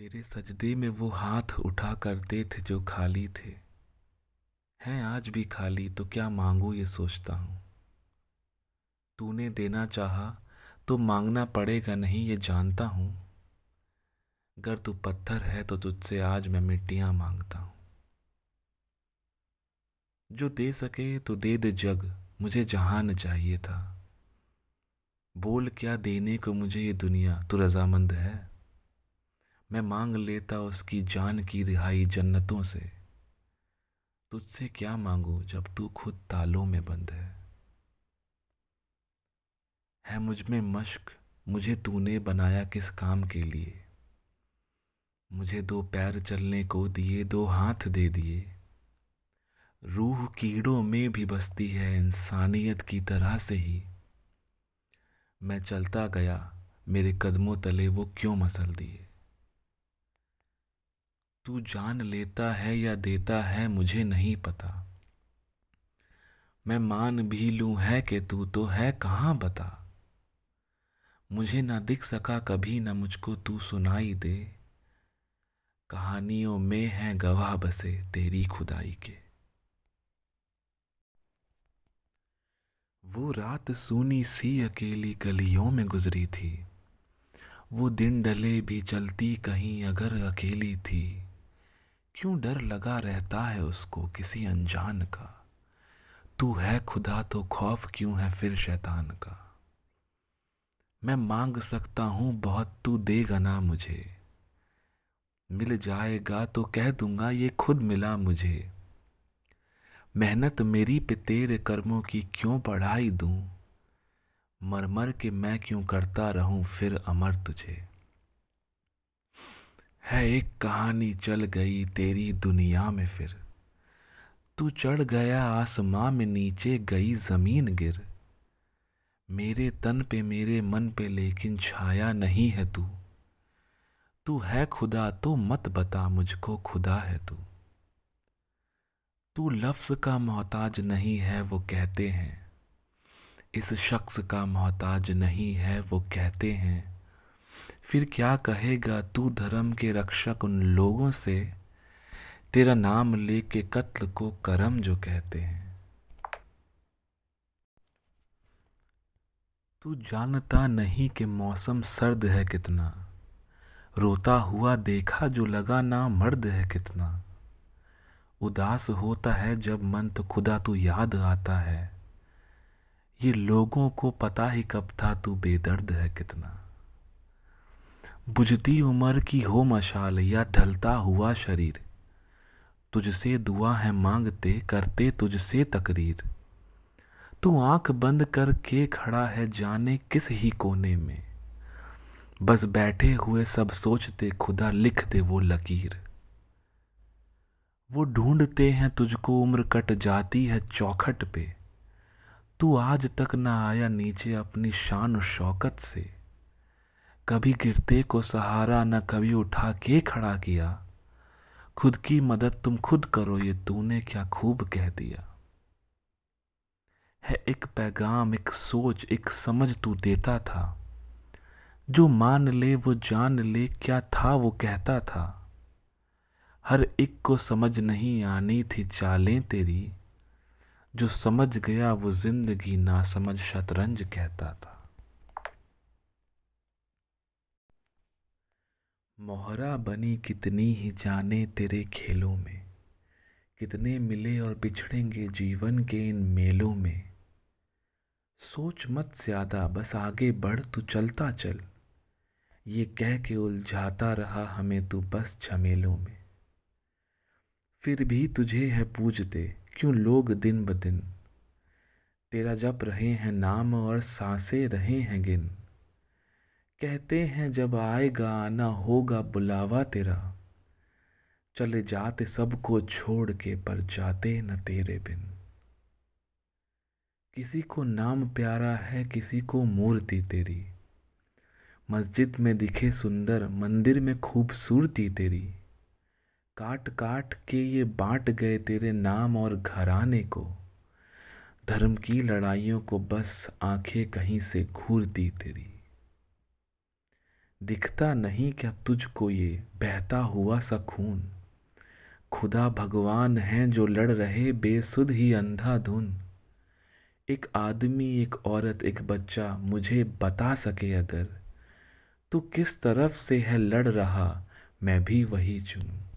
तेरे सजदे में वो हाथ उठा करते थे जो खाली थे। हैं आज भी खाली तो क्या मांगू ये सोचता हूँ। तूने देना चाहा तो मांगना पड़ेगा नहीं, ये जानता हूँ। अगर तू पत्थर है तो तुझसे आज मैं मिट्टियाँ माँगता हूँ। जो दे सके तो दे दे जग, मुझे जहान चाहिए था। बोल क्या देने को मुझे ये दुनिया, तू रजामंद है? मैं मांग लेता उसकी जान की रिहाई जन्नतों से। तुझसे क्या मांगू जब तू खुद तालों में बंद है? है मुझमें मश्क, मुझे तूने बनाया किस काम के लिए? मुझे दो पैर चलने को दिए, दो हाथ दे दिए। रूह कीड़ों में भी बसती है इंसानियत की तरह से ही। मैं चलता गया, मेरे कदमों तले वो क्यों मसल दिए? तू जान लेता है या देता है मुझे नहीं पता। मैं मान भी लूँ है कि तू तो है, कहाँ बता? मुझे ना दिख सका कभी, ना मुझको तू सुनाई दे। कहानियों में हैं गवाह बसे तेरी खुदाई के। वो रात सूनी सी अकेली गलियों में गुजरी थी। वो दिन डले भी चलती कहीं अगर अकेली थी। क्यों डर लगा रहता है उसको किसी अनजान का? तू है खुदा तो खौफ क्यों है फिर शैतान का? मैं मांग सकता हूँ, बहुत तू देगा ना मुझे। मिल जाएगा तो कह दूँगा, ये खुद मिला मुझे। मेहनत मेरी पे तेरे कर्मों की क्यों पढ़ाई दूँ? मर मर के मैं क्यों करता रहूँ, फिर अमर तुझे। है एक कहानी चल गई तेरी दुनिया में फिर। तू चढ़ गया आसमां में, नीचे गई ज़मीन गिर। मेरे तन पे, मेरे मन पे, लेकिन छाया नहीं है तू। तू है खुदा तो मत बता मुझको खुदा है तू। तू लफ्ज़ का मोहताज नहीं है, वो कहते हैं। इस शख्स का मोहताज नहीं है, वो कहते हैं। फिर क्या कहेगा तू धर्म के रक्षक उन लोगों से? तेरा नाम लेके कत्ल को करम जो कहते हैं। तू जानता नहीं कि मौसम सर्द है कितना। रोता हुआ देखा जो लगा ना मर्द है कितना। उदास होता है जब मन तो खुदा तू याद आता है। ये लोगों को पता ही कब था तू बेदर्द है कितना। बुझती उम्र की हो मशाल या ढलता हुआ शरीर। तुझसे दुआ है मांगते, करते तुझसे तकरीर तू आँख बंद करके खड़ा है जाने किस ही कोने में। बस बैठे हुए सब सोचते, खुदा लिख दे वो लकीर। वो ढूंढते हैं तुझको उम्र कट जाती है चौखट पे। तू आज तक ना आया नीचे अपनी शान शौकत से। कभी गिरते को सहारा न कभी उठा के खड़ा किया। खुद की मदद तुम खुद करो, ये तूने क्या खूब कह दिया। है एक पैगाम, एक सोच, एक समझ तू देता था। जो मान ले, वो जान ले, क्या था वो कहता था। हर एक को समझ नहीं आनी थी चालें तेरी। जो समझ गया, वो ज़िंदगी ना समझ शतरंज कहता था। मोहरा बनी कितनी ही जाने तेरे खेलों में। कितने मिले और बिछड़ेंगे जीवन के इन मेलों में। सोच मत ज़्यादा, बस आगे बढ़, तू चलता चल। ये कह के उलझाता रहा हमें तू बस झमेलों में। फिर भी तुझे है पूजते, क्यों लोग दिन ब दिन? तेरा जप रहे हैं नाम और साँसें रहे हैं गिन। कहते हैं, जब आएगा आना होगा बुलावा तेरा। चले जाते सबको छोड़ के, पर जाते न तेरे बिन। किसी को नाम प्यारा है, किसी को मूर्ति तेरी। मस्जिद में दिखे सुंदर, मंदिर में खूबसूरती तेरी। काट काट के ये बांट गए तेरे नाम और घराने को। धर्म की लड़ाइयों को बस आँखें कहीं से घूरती तेरी। दिखता नहीं क्या तुझको ये बहता हुआ सा खून? खुदा भगवान हैं जो लड़ रहे बेसुध ही अंधा धुन। एक आदमी, एक औरत, एक बच्चा मुझे बता सके अगर? तो किस तरफ़ से है लड़ रहा? मैं भी वही चुनूं।